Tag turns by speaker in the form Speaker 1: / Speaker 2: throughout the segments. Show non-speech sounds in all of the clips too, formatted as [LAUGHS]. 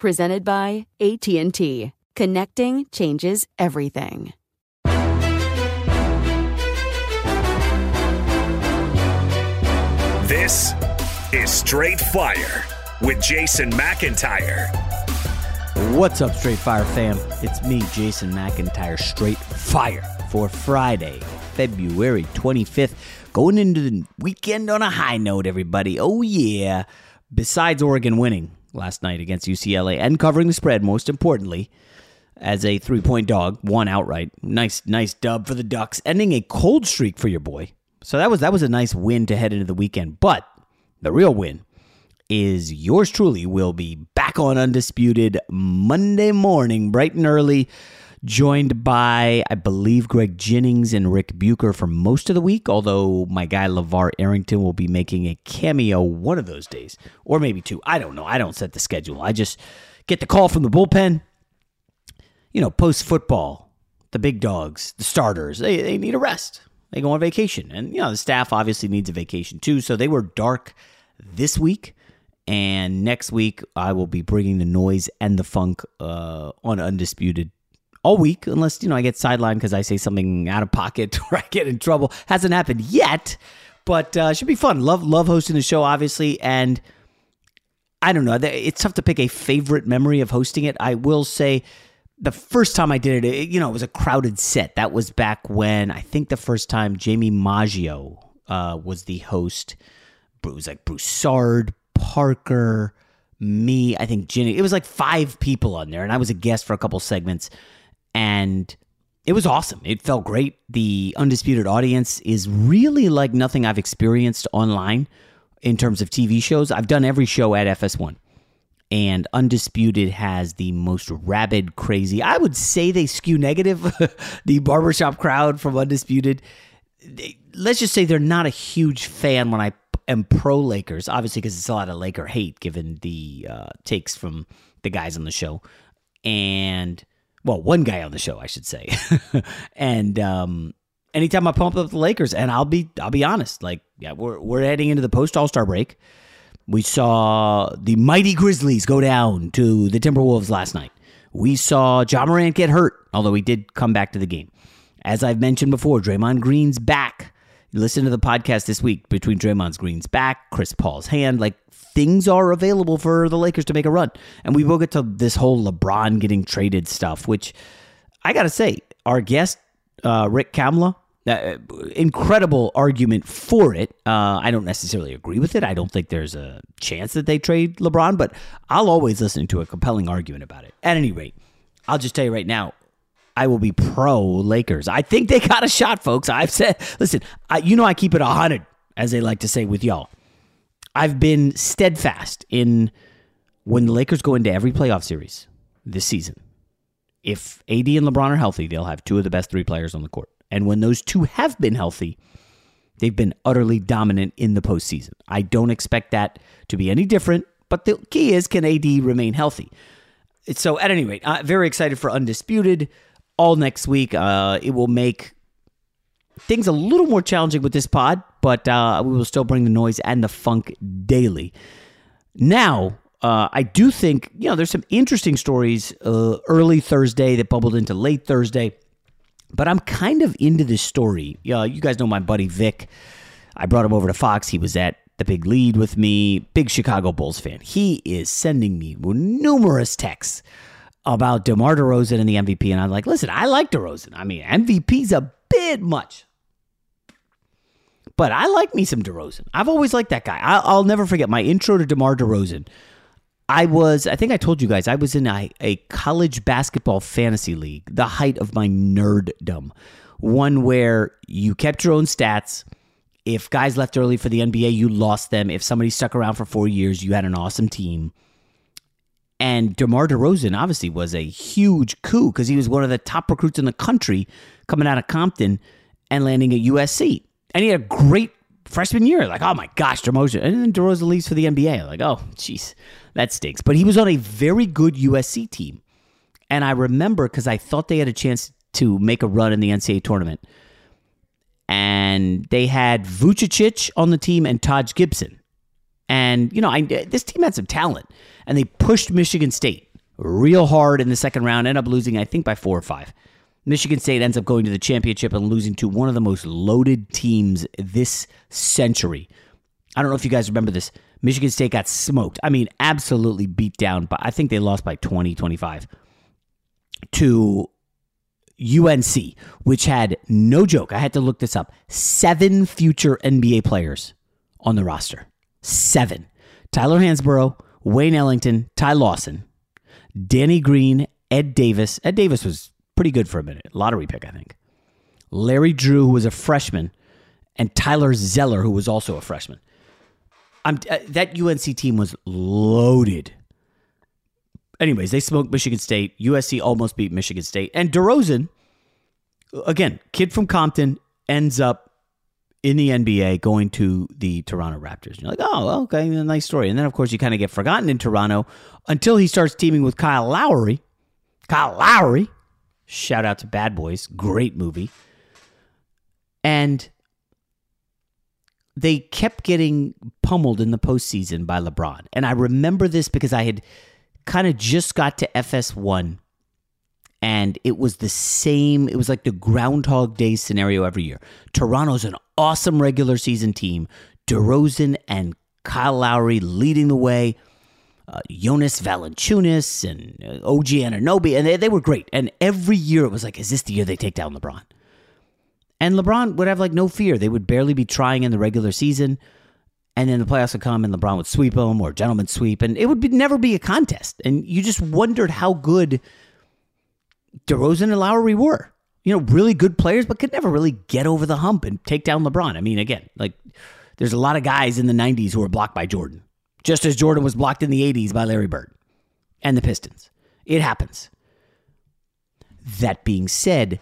Speaker 1: Presented by AT&T. Connecting changes everything.
Speaker 2: This is Straight Fire with Jason McIntyre.
Speaker 3: What's up, Straight Fire fam? It's me, Jason McIntyre, Straight Fire for Friday, February 25th. Going into the weekend on a high note, everybody. Oh, yeah. Besides Oregon winning last night against UCLA and covering the spread, most importantly, as a three point dog, one outright. Nice, nice dub for the Ducks, ending a cold streak for your boy. So that was that was a nice win to head into the weekend. But the real win is yours truly will be back on undisputed Monday morning, bright and early, joined by I believe Greg Jennings and Rick Bucher for most of the week. Although my guy LaVar Arrington will be making a cameo one of those days, or maybe two. I don't know. I don't set the schedule. I just get the call from the bullpen. You know, post football, the big dogs, the starters, they, they need a rest they go on vacation. And, you know, the staff obviously needs a vacation too. So they were dark this week. And next week, I will be bringing the noise and the funk uh, on Undisputed all week, unless, you know, I get sidelined because I say something out of pocket [LAUGHS] or I get in trouble. Hasn't happened yet, but uh, should be fun. Love, love hosting the show, obviously. And I don't know. It's tough to pick a favorite memory of hosting it. I will say the first time I did it, it, you know, it was a crowded set. That was back when I think the first time Jamie Maggio uh, was the host. It was like Broussard, Parker, me, I think Ginny. It was like five people on there, and I was a guest for a couple segments, and it was awesome. It felt great. The undisputed audience is really like nothing I've experienced online in terms of TV shows. I've done every show at FS1 and Undisputed has the most rabid, crazy. I would say they skew negative. [LAUGHS] the barbershop crowd from Undisputed. They, let's just say they're not a huge fan when I am pro Lakers, obviously because it's a lot of Laker hate given the uh, takes from the guys on the show, and well, one guy on the show, I should say, [LAUGHS] and um, anytime I pump up the Lakers, and I'll be I'll be honest, like yeah, we're we're heading into the post All Star break We saw the mighty Grizzlies go down to the Timberwolves last night. We saw Ja Morant get hurt, although he did come back to the game. As I've mentioned before, Draymond Green's back. Listen to the podcast this week between Draymond Green's back, Chris Paul's hand. Like things are available for the Lakers to make a run. And we will get to this whole LeBron getting traded stuff, which I got to say, our guest, uh, Rick Kamla, uh, incredible argument for it. Uh, I don't necessarily agree with it. I don't think there's a chance that they trade LeBron, but I'll always listen to a compelling argument about it. At any rate, I'll just tell you right now, I will be pro Lakers. I think they got a shot, folks. I've said, listen, I, you know, I keep it 100, as they like to say with y'all. I've been steadfast in when the Lakers go into every playoff series this season. If AD and LeBron are healthy, they'll have two of the best three players on the court. And when those two have been healthy, they've been utterly dominant in the postseason. I don't expect that to be any different, but the key is can AD remain healthy? So, at any rate, I'm very excited for Undisputed all next week. Uh, it will make things a little more challenging with this pod, but uh, we will still bring the noise and the funk daily. Now, uh, I do think, you know, there's some interesting stories uh, early Thursday that bubbled into late Thursday. But I'm kind of into this story. You guys know my buddy Vic. I brought him over to Fox. He was at the big lead with me, big Chicago Bulls fan. He is sending me numerous texts about DeMar DeRozan and the MVP. And I'm like, listen, I like DeRozan. I mean, MVP's a bit much. But I like me some DeRozan. I've always liked that guy. I'll, I'll never forget my intro to DeMar DeRozan I was, I think I told you guys, I was in a, a college basketball fantasy league, the height of my nerddom. One where you kept your own stats. If guys left early for the NBA, you lost them. If somebody stuck around for four years, you had an awesome team. And DeMar DeRozan obviously was a huge coup because he was one of the top recruits in the country coming out of Compton and landing at USC. And he had a great freshman year. Like, oh my gosh, DeRozan. And then DeRozan leaves for the NBA. Like, oh, jeez. That stinks. But he was on a very good USC team. And I remember because I thought they had a chance to make a run in the NCAA tournament. And they had Vucevic on the team and Taj Gibson. And, you know, I, this team had some talent. And they pushed Michigan State real hard in the second round, ended up losing, I think, by four or five. Michigan State ends up going to the championship and losing to one of the most loaded teams this century. I don't know if you guys remember this. Michigan State got smoked. I mean, absolutely beat down, but I think they lost by 20, 25 to UNC, which had no joke. I had to look this up. Seven future NBA players on the roster. Seven. Tyler Hansbrough, Wayne Ellington, Ty Lawson, Danny Green, Ed Davis. Ed Davis was pretty good for a minute. Lottery pick, I think. Larry Drew, who was a freshman, and Tyler Zeller, who was also a freshman. I'm uh, that UNC team was loaded. Anyways, they smoked Michigan State. USC almost beat Michigan State. And DeRozan, again, kid from Compton, ends up in the NBA going to the Toronto Raptors. And you're like, oh, okay, nice story. And then, of course, you kind of get forgotten in Toronto until he starts teaming with Kyle Lowry. Kyle Lowry, shout out to Bad Boys, great movie. And they kept getting pummeled in the postseason by LeBron. And I remember this because I had kind of just got to FS1 and it was the same. It was like the Groundhog Day scenario every year. Toronto's an awesome regular season team. DeRozan and Kyle Lowry leading the way. Uh, Jonas Valanciunas and uh, OG Anunoby, and they, they were great. And every year it was like, is this the year they take down LeBron? And LeBron would have like no fear. They would barely be trying in the regular season. And then the playoffs would come and LeBron would sweep them or gentleman sweep. And it would be, never be a contest. And you just wondered how good DeRozan and Lowry were. You know, really good players, but could never really get over the hump and take down LeBron. I mean, again, like there's a lot of guys in the 90s who were blocked by Jordan, just as Jordan was blocked in the 80s by Larry Bird and the Pistons. It happens. That being said,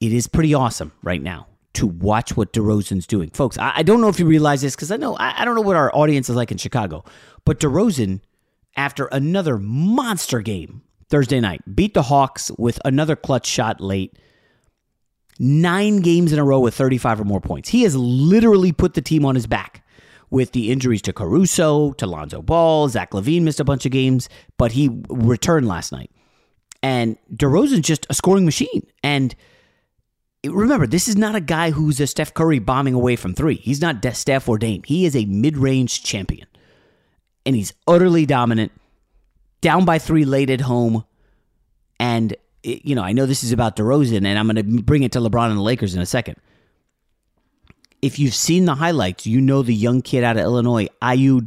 Speaker 3: it is pretty awesome right now to watch what DeRozan's doing. Folks, I, I don't know if you realize this because I know I, I don't know what our audience is like in Chicago, but DeRozan, after another monster game Thursday night, beat the Hawks with another clutch shot late. Nine games in a row with 35 or more points. He has literally put the team on his back with the injuries to Caruso, to Lonzo Ball. Zach LaVine missed a bunch of games, but he returned last night. And DeRozan's just a scoring machine. And remember, this is not a guy who's a Steph Curry bombing away from three. He's not Steph or Dame. He is a mid range champion. And he's utterly dominant, down by three late at home. And, you know, I know this is about DeRozan, and I'm going to bring it to LeBron and the Lakers in a second. If you've seen the highlights, you know the young kid out of Illinois, Ayo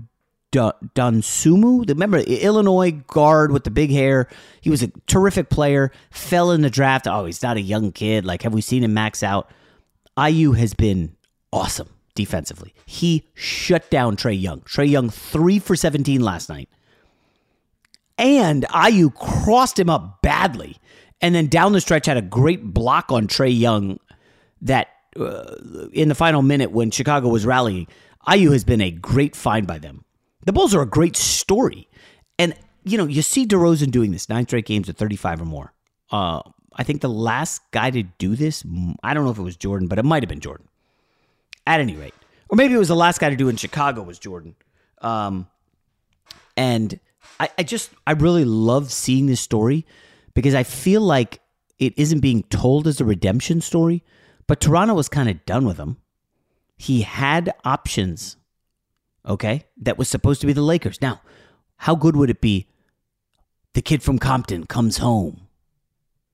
Speaker 3: Dosunmu. Remember, Illinois guard with the big hair. He was a terrific player. Fell in the draft. Oh, he's not a young kid. Like, have we seen him max out? Ayo has been awesome defensively. He shut down Trae Young. Trae Young three for seventeen last night, and Ayo crossed him up badly, and then down the stretch had a great block on Trae Young. That uh, in the final minute when Chicago was rallying, Ayo has been a great find by them. The Bulls are a great story. And, you know, you see DeRozan doing this nine straight games at 35 or more. Uh, I think the last guy to do this, I don't know if it was Jordan, but it might have been Jordan. At any rate. Or maybe it was the last guy to do in Chicago was Jordan. Um, and I, I just, I really love seeing this story because I feel like it isn't being told as a redemption story, but Toronto was kind of done with him. He had options okay, that was supposed to be the Lakers. Now, how good would it be? The kid from Compton comes home,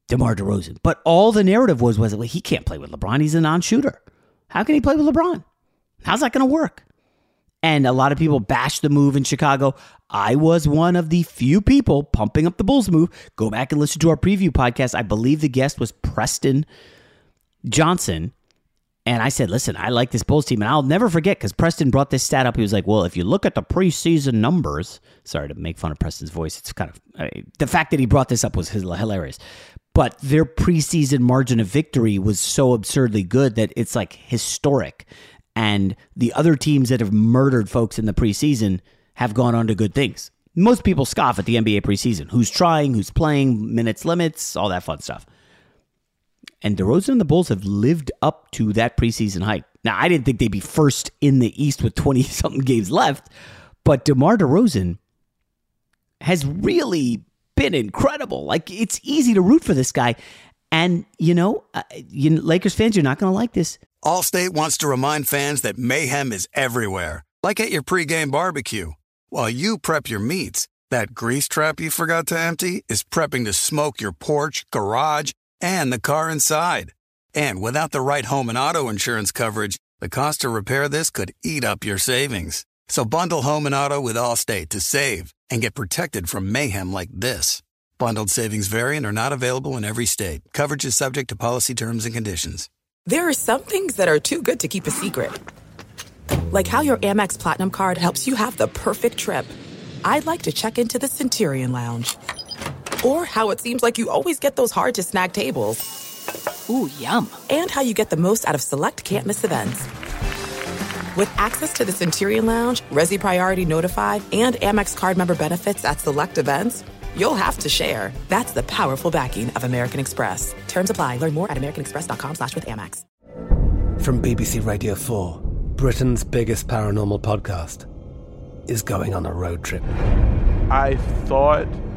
Speaker 3: DeMar DeRozan. But all the narrative was was well, he can't play with LeBron. He's a non-shooter. How can he play with LeBron? How's that going to work? And a lot of people bashed the move in Chicago. I was one of the few people pumping up the Bulls move. Go back and listen to our preview podcast. I believe the guest was Preston Johnson. And I said, listen, I like this Bulls team. And I'll never forget because Preston brought this stat up. He was like, well, if you look at the preseason numbers, sorry to make fun of Preston's voice. It's kind of I mean, the fact that he brought this up was hilarious. But their preseason margin of victory was so absurdly good that it's like historic. And the other teams that have murdered folks in the preseason have gone on to good things. Most people scoff at the NBA preseason. Who's trying, who's playing, minutes limits, all that fun stuff. And DeRozan and the Bulls have lived up to that preseason hype. Now, I didn't think they'd be first in the East with [LAUGHS] 20 something games left, but DeMar DeRozan has really been incredible. Like, it's easy to root for this guy. And, you know, uh, you, Lakers fans, you're not going to like this.
Speaker 4: Allstate wants to remind fans that mayhem is everywhere, like at your pregame barbecue. While you prep your meats, that grease trap you forgot to empty is prepping to smoke your porch, garage, and the car inside. And without the right home and auto insurance coverage, the cost to repair this could eat up your savings. So bundle home and auto with Allstate to save and get protected from mayhem like this. Bundled savings variant are not available in every state. Coverage is subject to policy terms and conditions.
Speaker 5: There are some things that are too good to keep a secret. Like how your Amex Platinum card helps you have the perfect trip. I'd like to check into the Centurion Lounge or how it seems like you always get those hard to snag tables.
Speaker 6: Ooh, yum.
Speaker 5: And how you get the most out of select can't miss events. With access to the Centurion Lounge, Resy Priority Notified, and Amex card member benefits at select events, you'll have to share. That's the powerful backing of American Express. Terms apply. Learn more at americanexpress.com slash with Amex.
Speaker 7: From BBC Radio 4, Britain's biggest paranormal podcast is going on a road trip.
Speaker 8: I thought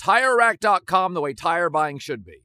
Speaker 9: TireRack.com, the way tire buying should be.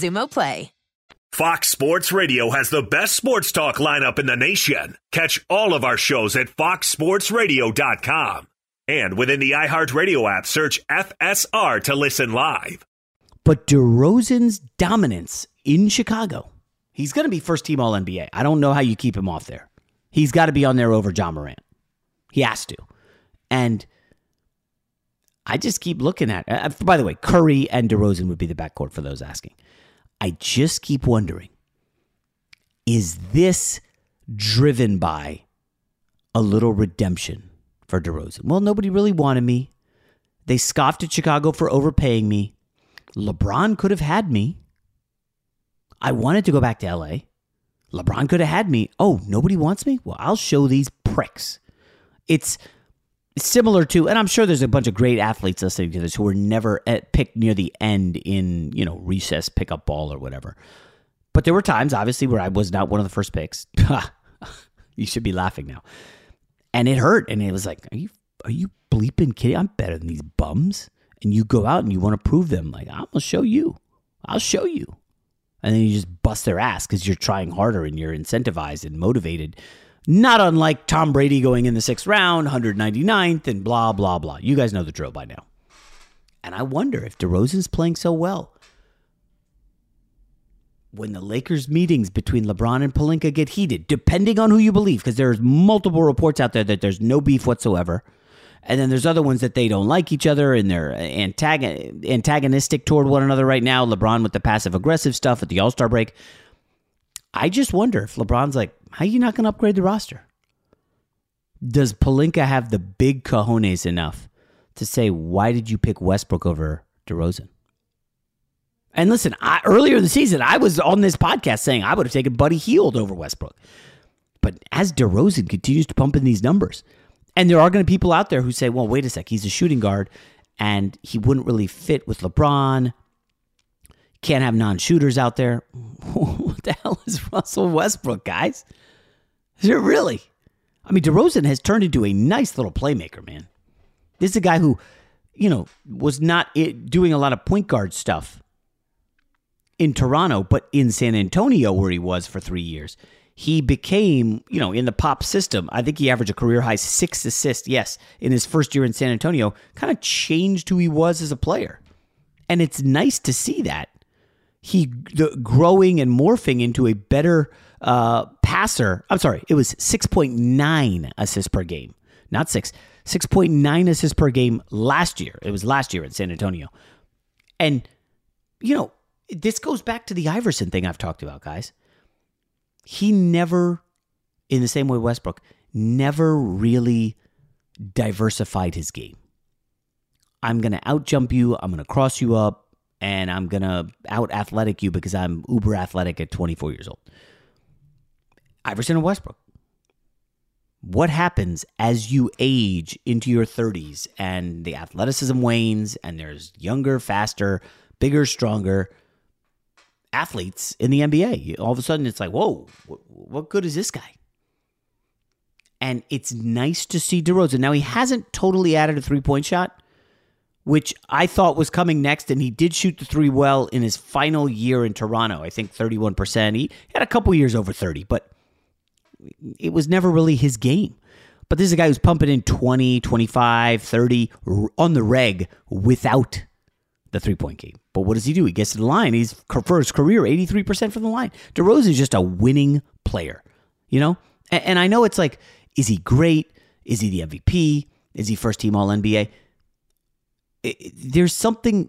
Speaker 10: Xumo Play.
Speaker 2: Fox Sports Radio has the best sports talk lineup in the nation. Catch all of our shows at foxsportsradio.com. And within the iHeartRadio app, search FSR to listen live.
Speaker 3: But DeRozan's dominance in Chicago, he's going to be first team All NBA. I don't know how you keep him off there. He's got to be on there over Ja Morant. He has to. And I just keep looking at. Uh, by the way, Curry and DeRozan would be the backcourt for those asking. I just keep wondering: Is this driven by a little redemption for DeRozan? Well, nobody really wanted me. They scoffed at Chicago for overpaying me. LeBron could have had me. I wanted to go back to LA. LeBron could have had me. Oh, nobody wants me? Well, I'll show these pricks. It's similar to, and I'm sure there's a bunch of great athletes listening to this who were never at, picked near the end in, you know, recess pickup ball or whatever. But there were times, obviously, where I was not one of the first picks. [LAUGHS] you should be laughing now. And it hurt. And it was like, are you, are you bleeping kidding? I'm better than these bums. And you go out and you want to prove them. Like, I'm going to show you. I'll show you. And then you just bust their ass because you're trying harder and you're incentivized and motivated not unlike Tom Brady going in the sixth round, 199th, and blah, blah, blah. You guys know the drill by now. And I wonder if DeRozan's playing so well. When the Lakers meetings between LeBron and Pelinka get heated, depending on who you believe, because there's multiple reports out there that there's no beef whatsoever. And then there's other ones that they don't like each other and they're antagonistic toward one another right now. LeBron with the passive aggressive stuff at the All Star break. I just wonder if LeBron's like, how are you not going to upgrade the roster? Does Pelinka have the big cojones enough to say, why did you pick Westbrook over DeRozan? And listen, I, earlier in the season, I was on this podcast saying I would have taken Buddy Hield over Westbrook. But as DeRozan continues to pump in these numbers, and there are going to be people out there who say, well, wait a sec, he's a shooting guard and he wouldn't really fit with LeBron. Can't have non shooters out there. [LAUGHS] what the hell is Russell Westbrook, guys? Is it really? I mean, DeRozan has turned into a nice little playmaker, man. This is a guy who, you know, was not doing a lot of point guard stuff in Toronto, but in San Antonio, where he was for three years, he became, you know, in the pop system. I think he averaged a career high six assists, yes, in his first year in San Antonio, kind of changed who he was as a player. And it's nice to see that he the, growing and morphing into a better uh, passer. I'm sorry, it was 6.9 assists per game, not six. 6.9 assists per game last year. It was last year in San Antonio. And, you know, this goes back to the Iverson thing I've talked about, guys. He never, in the same way Westbrook, never really diversified his game. I'm going to outjump you. I'm going to cross you up and I'm to out athletic you because I'm uber athletic at 24 years old. Iverson and Westbrook. What happens as you age into your 30s and the athleticism wanes and there's younger, faster, bigger, stronger athletes in the NBA? All of a sudden it's like, whoa, what good is this guy? And it's nice to see DeRozan. Now, he hasn't totally added a three point shot which I thought was coming next, and he did shoot the three well in his final year in Toronto. I think 31%. He had a couple years over 30, but it was never really his game. But this is a guy who's pumping in 20, 25, 30 on the reg without the three point game. But what does he do? He gets to the line. He's for his career 83% from the line. DeRozan is just a winning player, you know? And, and I know it's like, is he great? Is he the MVP? Is he first team All NBA? There's something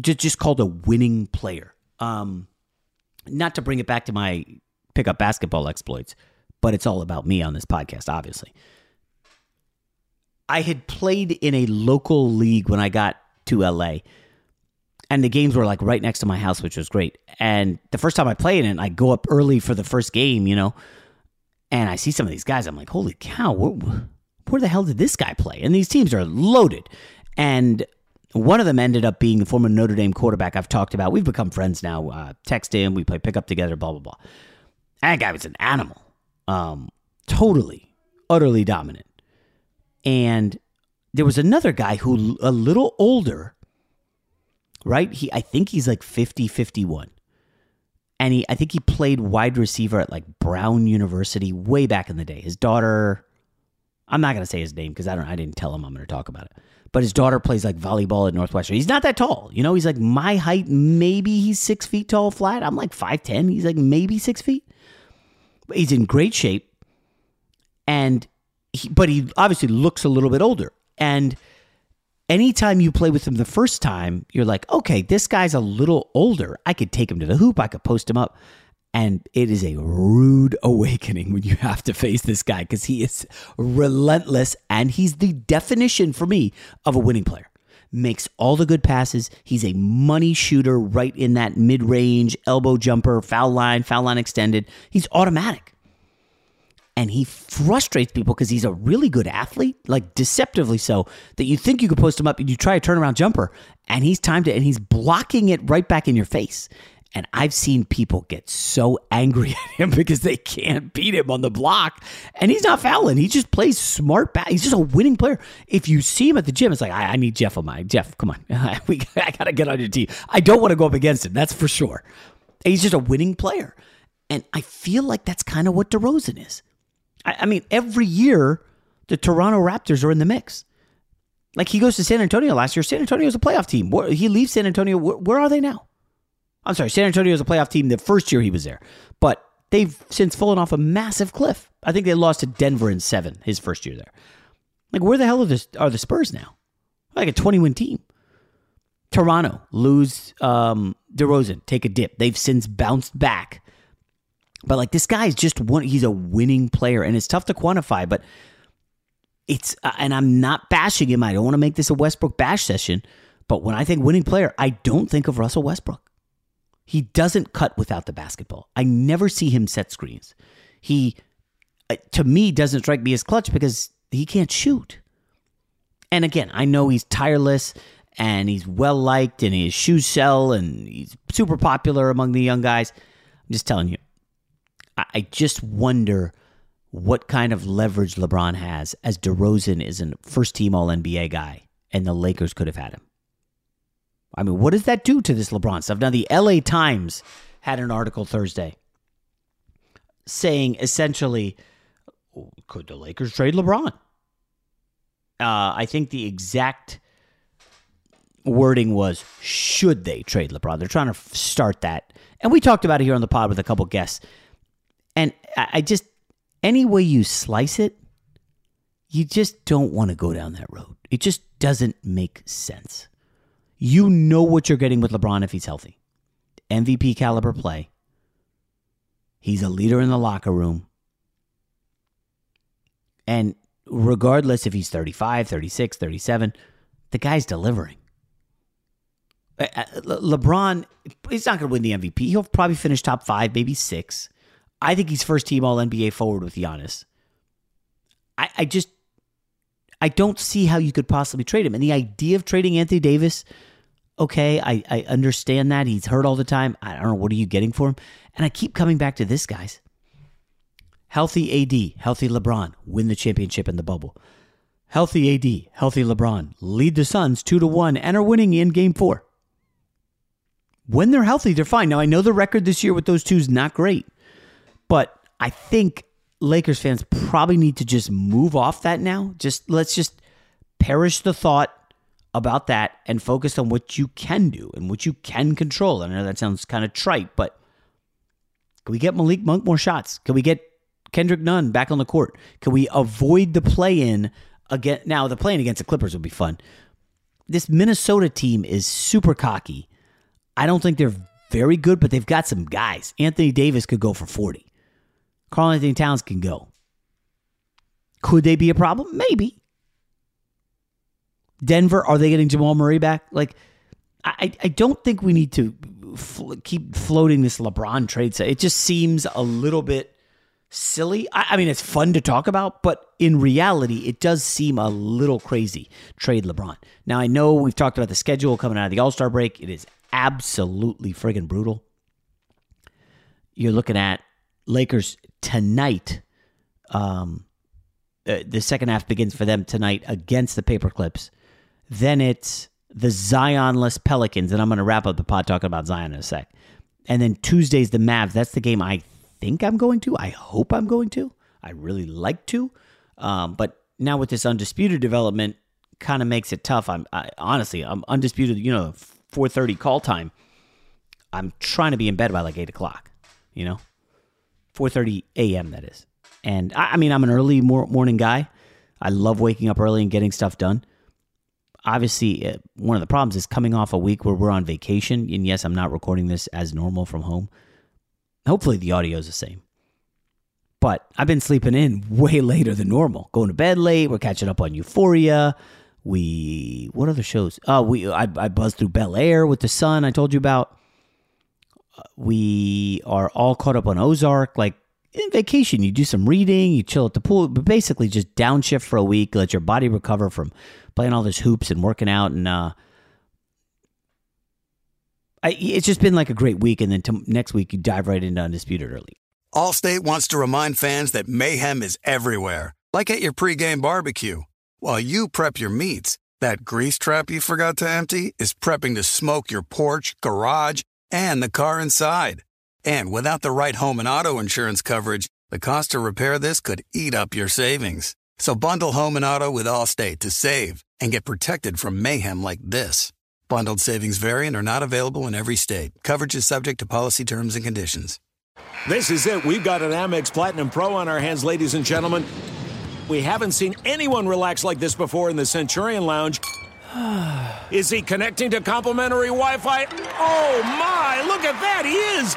Speaker 3: just just called a winning player. Um, not to bring it back to my pickup basketball exploits, but it's all about me on this podcast, obviously. I had played in a local league when I got to LA, and the games were like right next to my house, which was great. And the first time I played it, I go up early for the first game, you know, and I see some of these guys. I'm like, holy cow, where, where the hell did this guy play? And these teams are loaded. And one of them ended up being the former Notre Dame quarterback I've talked about. We've become friends now. Uh, text him, we play pickup together, blah, blah, blah. That guy was an animal. Um, totally, utterly dominant. And there was another guy who a little older, right? He I think he's like 50, 51. And he I think he played wide receiver at like Brown University way back in the day. His daughter I'm not gonna say his name because I don't I didn't tell him I'm gonna talk about it. But his daughter plays like volleyball at Northwestern. He's not that tall. You know, he's like my height, maybe he's six feet tall flat. I'm like 5'10. He's like maybe six feet. But he's in great shape. And he, but he obviously looks a little bit older. And anytime you play with him the first time, you're like, okay, this guy's a little older. I could take him to the hoop, I could post him up. And it is a rude awakening when you have to face this guy because he is relentless and he's the definition for me of a winning player. Makes all the good passes. He's a money shooter right in that mid range, elbow jumper, foul line, foul line extended. He's automatic and he frustrates people because he's a really good athlete, like deceptively so, that you think you could post him up and you try a turnaround jumper and he's timed it and he's blocking it right back in your face. And I've seen people get so angry [LAUGHS] at him because they can't beat him on the block. And he's not fouling. He just plays smart back. He's just a winning player. If you see him at the gym, it's like, I, I need Jeff on my Jeff, come on. [LAUGHS] we, I got to get on your team. I don't want to go up against him. That's for sure. He's just a winning player. And I feel like that's kind of what DeRozan is. I, I mean, every year the Toronto Raptors are in the mix. Like he goes to San Antonio last year. San Antonio Antonio's a playoff team. He leaves San Antonio. Where are they now? I'm sorry, San Antonio was a playoff team the first year he was there, but they've since fallen off a massive cliff. I think they lost to Denver in seven his first year there. Like, where the hell are the, are the Spurs now? Like a 20 win team. Toronto lose um, DeRozan, take a dip. They've since bounced back. But like this guy is just one, he's a winning player, and it's tough to quantify. But it's, uh, and I'm not bashing him. I don't want to make this a Westbrook bash session. But when I think winning player, I don't think of Russell Westbrook. He doesn't cut without the basketball. I never see him set screens. He, uh, to me, doesn't strike me as clutch because he can't shoot. And again, I know he's tireless and he's well liked and his shoes sell and he's super popular among the young guys. I'm just telling you, I just wonder what kind of leverage LeBron has as DeRozan is a first team All NBA guy and the Lakers could have had him. I mean, what does that do to this LeBron stuff? Now, the LA Times had an article Thursday saying essentially, could the Lakers trade LeBron? Uh, I think the exact wording was, should they trade LeBron? They're trying to start that. And we talked about it here on the pod with a couple guests. And I just, any way you slice it, you just don't want to go down that road. It just doesn't make sense. You know what you're getting with LeBron if he's healthy. MVP caliber play. He's a leader in the locker room. And regardless if he's 35, 36, 37, the guy's delivering. LeBron, he's not going to win the MVP. He'll probably finish top five, maybe six. I think he's first team All NBA forward with Giannis. I, I just I don't see how you could possibly trade him. And the idea of trading Anthony Davis, okay, I, I understand that. He's hurt all the time. I don't know. What are you getting for him? And I keep coming back to this, guys. Healthy AD, healthy LeBron, win the championship in the bubble. Healthy AD, healthy LeBron, lead the Suns two to one and are winning in game four. When they're healthy, they're fine. Now, I know the record this year with those two is not great. But I think Lakers fans probably need to just move off that now. Just let's just perish the thought about that and focused on what you can do and what you can control. I know that sounds kind of trite, but can we get Malik Monk more shots? Can we get Kendrick Nunn back on the court? Can we avoid the play in again? Now, the play in against the Clippers would be fun, this Minnesota team is super cocky. I don't think they're very good, but they've got some guys. Anthony Davis could go for 40. Karl-Anthony Towns can go. Could they be a problem? Maybe. Denver, are they getting Jamal Murray back? Like, I, I don't think we need to fl- keep floating this LeBron trade. It just seems a little bit silly. I, I mean, it's fun to talk about, but in reality, it does seem a little crazy. Trade LeBron. Now, I know we've talked about the schedule coming out of the All Star break. It is absolutely friggin' brutal. You're looking at Lakers tonight. Um, uh, the second half begins for them tonight against the Paperclips. Then it's the Zionless Pelicans, and I'm going to wrap up the pod talking about Zion in a sec. And then Tuesday's the Mavs. That's the game I think I'm going to. I hope I'm going to. I really like to. Um, but now with this undisputed development, kind of makes it tough. I'm I, honestly, I'm undisputed. You know, 4:30 call time. I'm trying to be in bed by like eight o'clock. You know, 4:30 a.m. That is. And I, I mean, I'm an early morning guy. I love waking up early and getting stuff done. Obviously, uh, one of the problems is coming off a week where we're on vacation. And yes, I'm not recording this as normal from home. Hopefully, the audio is the same. But I've been sleeping in [LAUGHS] way later than normal, going to bed late. We're catching up on Euphoria. We what other shows? Oh, we I, I buzzed through Bel Air with the son. I told you about. Uh, we are all caught up on Ozark. Like in vacation, you do some reading, you chill at the pool, but basically just downshift for a week, let your body recover from playing all these hoops and working out, and uh, I, it's just been like a great week. And then to, next week, you dive right into Undisputed early.
Speaker 4: Allstate wants to remind fans that mayhem is everywhere, like at your pregame barbecue. While you prep your meats, that grease trap you forgot to empty is prepping to smoke your porch, garage, and the car inside. And without the right home and auto insurance coverage, the cost to repair this could eat up your savings. So bundle home and auto with Allstate to save and get protected from mayhem like this. Bundled savings variant are not available in every state. Coverage is subject to policy terms and conditions.
Speaker 11: This is it. We've got an Amex Platinum Pro on our hands, ladies and gentlemen. We haven't seen anyone relax like this before in the Centurion Lounge. [SIGHS] is he connecting to complimentary Wi Fi? Oh my, look at that! He is!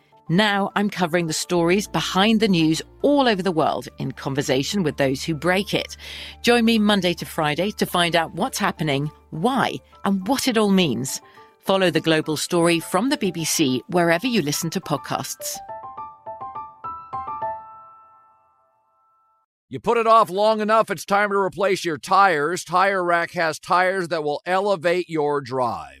Speaker 12: Now I'm covering the stories behind the news all over the world in conversation with those who break it. Join me Monday to Friday to find out what's happening, why, and what it all means. Follow the global story from the BBC wherever you listen to podcasts.
Speaker 9: You put it off long enough, it's time to replace your tires. Tire Rack has tires that will elevate your drive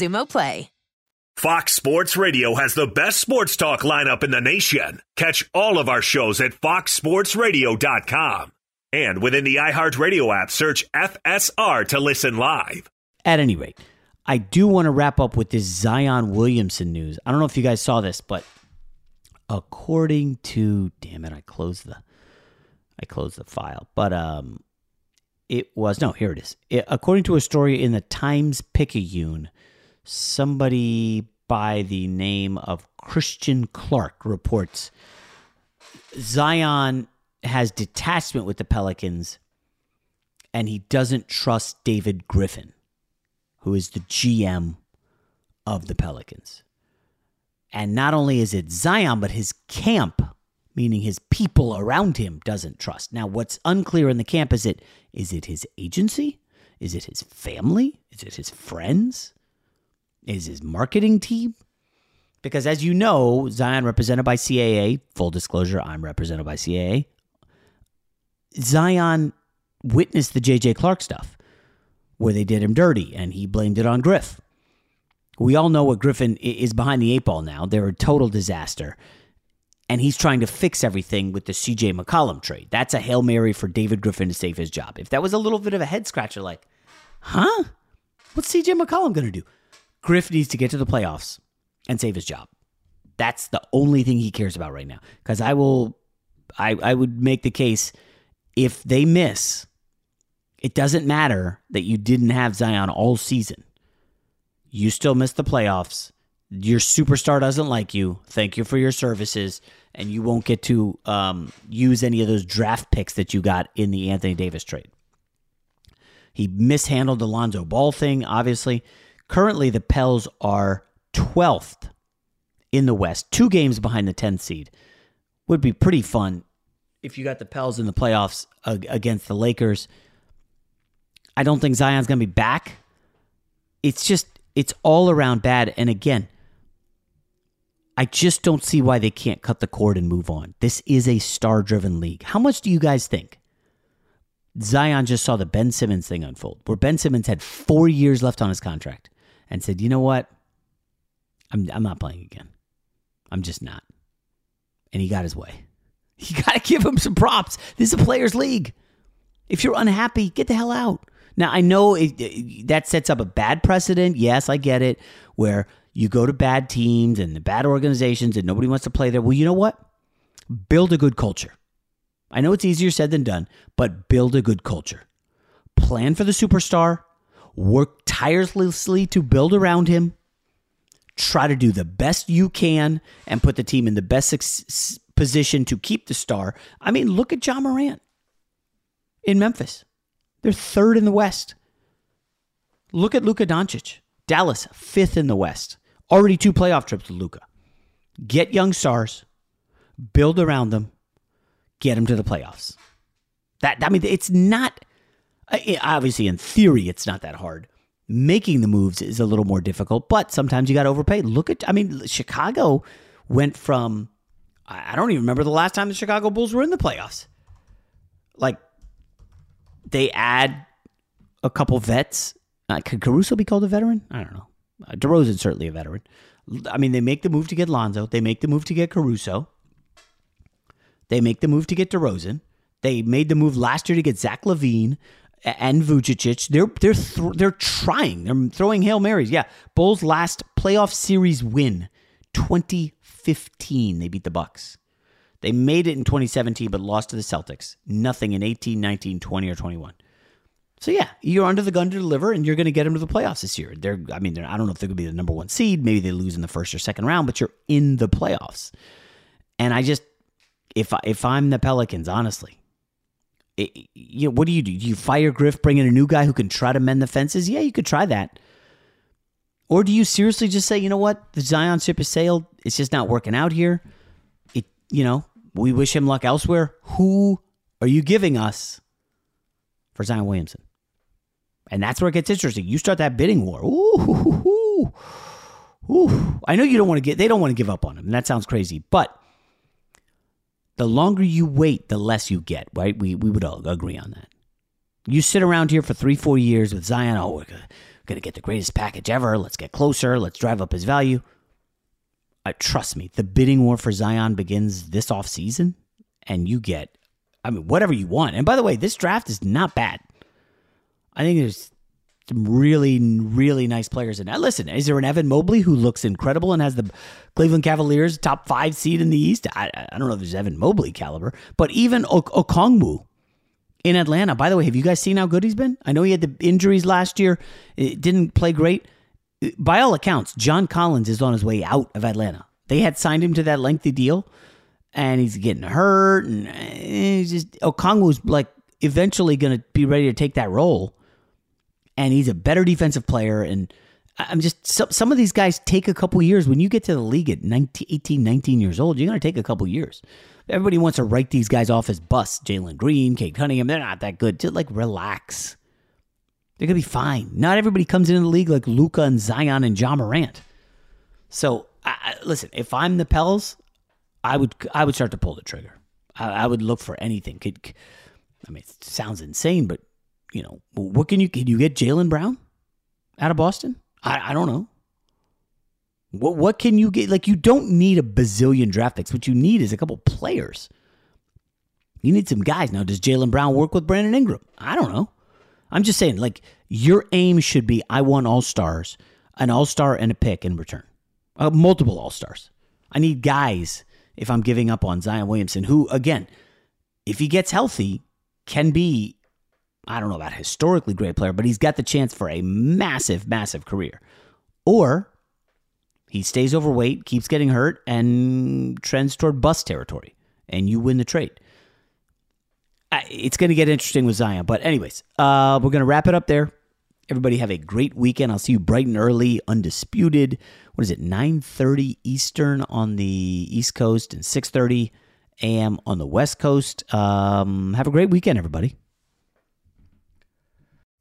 Speaker 10: Xumo Play.
Speaker 2: Fox Sports Radio has the best sports talk lineup in the nation. Catch all of our shows at foxsportsradio.com. And within the iHeartRadio app, search FSR to listen live.
Speaker 3: At any rate, I do want to wrap up with this Zion Williamson news. I don't know if you guys saw this, but according to damn it, I closed the I closed the file. But um it was no, here it is. It, according to a story in the Times Picayune, somebody by the name of Christian Clark reports Zion has detachment with the Pelicans and he doesn't trust David Griffin, who is the GM of the Pelicans. And not only is it Zion, but his camp, meaning his people around him, doesn't trust. Now, what's unclear in the camp is it is it his agency? Is it his family? Is it his friends? Is his marketing team? Because as you know, Zion represented by CAA, full disclosure, I'm represented by CAA. Zion witnessed the JJ Clark stuff where they did him dirty and he blamed it on Griff. We all know what Griffin is behind the eight ball now. They're a total disaster. And he's trying to fix everything with the CJ McCollum trade. That's a Hail Mary for David Griffin to save his job. If that was a little bit of a head scratcher, like, huh? What's CJ McCollum going to do? Griff needs to get to the playoffs and save his job. That's the only thing he cares about right now. Because I will, I, I would make the case if they miss, it doesn't matter that you didn't have Zion all season. You still miss the playoffs. Your superstar doesn't like you. Thank you for your services. And you won't get to um, use any of those draft picks that you got in the Anthony Davis trade. He mishandled the Lonzo Ball thing, obviously. Currently, the Pels are 12th in the West, two games behind the 10th seed. Would be pretty fun if you got the Pels in the playoffs against the Lakers. I don't think Zion's going to be back. It's just, it's all around bad. And again, I just don't see why they can't cut the cord and move on. This is a star driven league. How much do you guys think? Zion just saw the Ben Simmons thing unfold, where Ben Simmons had four years left on his contract and said, you know what? I'm, I'm not playing again. I'm just not. And he got his way. [LAUGHS] You got to give him some props. This is a players' league. If you're unhappy, get the hell out. Now, I know it, it, that sets up a bad precedent. Yes, I get it, where you go to bad teams and the bad organizations and nobody wants to play there. Well, you know what? Build a good culture. I know it's easier said than done, but build a good culture. Plan for the superstar, work tirelessly to build around him, try to do the best you can, and put the team in the best position to keep the star. I mean, look at Ja Morant in Memphis. They're third in the West. Look at Luka Doncic. Dallas, fifth in the West. Already two playoff trips to Luka. Get young stars, build around them, get them to the playoffs. That I mean, it's not obviously in theory it's not that hard. Making the moves is a little more difficult, but sometimes you got to overpay. Look at I mean, Chicago went from I don't even remember the last time the Chicago Bulls were in the playoffs. Like they add a couple vets. Uh, could Caruso be called a veteran? I don't know. Uh, DeRozan's certainly a veteran. I mean, they make the move to get Lonzo. They make the move to get Caruso. They make the move to get DeRozan. They made the move last year to get Zach LaVine and Vucevic. They're they're th- they're trying. They're throwing hail marys. Yeah, Bulls last playoff series win, 2015. They beat the Bucks. They made it in 2017, but lost to the Celtics. Nothing in 18, 19, 20, or 21. So yeah, you're under the gun to deliver, and you're going to get them to the playoffs this year. They're, I mean, I don't know if they're going to be the number one seed. Maybe they lose in the first or second round, but you're in the playoffs. And I just, if I, if I'm the Pelicans, honestly, you know, what do you do? Do you fire Griff, bring in a new guy who can try to mend the fences? Yeah, you could try that. Or do you seriously just say, you know what, the Zion ship has sailed. It's just not working out here. It, you know, we wish him luck elsewhere. Who are you giving us for Zion Williamson? And that's where it gets interesting. You start that bidding war. Ooh, ooh, ooh. I know you don't want to get. They don't want to give up on him. And that sounds crazy, but the longer you wait, the less you get. Right? We we would all agree on that. You sit around here for three, four years with Zion. Oh, we're gonna get the greatest package ever. Let's get closer. Let's drive up his value. Uh, trust me, the bidding war for Zion begins this off season, and you get, I mean, whatever you want. And by the way, this draft is not bad. I think there's really, really nice players in that. Listen, is there an Evan Mobley who looks incredible and has the Cleveland Cavaliers top five seed in the East? I, I don't know if there's Evan Mobley caliber, but even o- Okongwu in Atlanta. By the way, have you guys seen how good he's been? I know he had the injuries last year, it didn't play great. By all accounts, John Collins is on his way out of Atlanta. They had signed him to that lengthy deal, and he's getting hurt, and eh, he's just Okongwu's like eventually going to be ready to take that role and he's a better defensive player. And I'm just some, some of these guys take a couple years. When you get to the league at 19, 18, 19 years old, you're going to take a couple years. Everybody wants to write these guys off as busts. Jalen Green, Cade Cunningham, they're not that good. Just like relax. They're going to be fine. Not everybody comes into the league like Luka and Zion and Ja Morant. So I, listen, if I'm the Pels, I would I would start to pull the trigger. I, I would look for anything. Could I mean, it sounds insane, but you know, what can you can you get Jaylen Brown out of Boston? I, I don't know. What what can you get? Like you don't need a bazillion draft picks. What you need is a couple players. You need some guys. Now, does Jaylen Brown work with Brandon Ingram? I don't know. I'm just saying, like, your aim should be I want all stars, an all star and a pick in return. Uh, multiple all stars. I need guys if I'm giving up on Zion Williamson, who, again, if he gets healthy, can be I don't know about historically great player, but he's got the chance for a massive, massive career. Or he stays overweight, keeps getting hurt, and trends toward bust territory, and you win the trade. It's going to get interesting with Zion. But, anyways, uh, we're going to wrap it up there. Everybody have a great weekend. I'll see you bright and early, undisputed. What is it, 9.30 Eastern on the East Coast and 6.30 a.m. on the West Coast. Um, have a great weekend, everybody.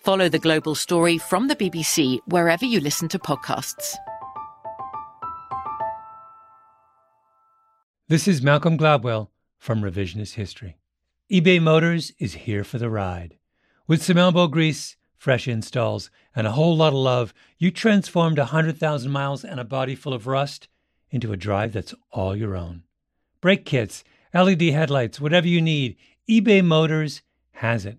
Speaker 12: Follow the global story from the BBC wherever you listen to podcasts.
Speaker 13: This is Malcolm Gladwell from Revisionist History. eBay Motors is here for the ride. With some elbow grease, fresh installs, and a whole lot of love, you transformed 100,000 miles and a body full of rust into a drive that's all your own. Brake kits, LED headlights, whatever you need, eBay Motors has it.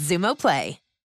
Speaker 10: Xumo Play.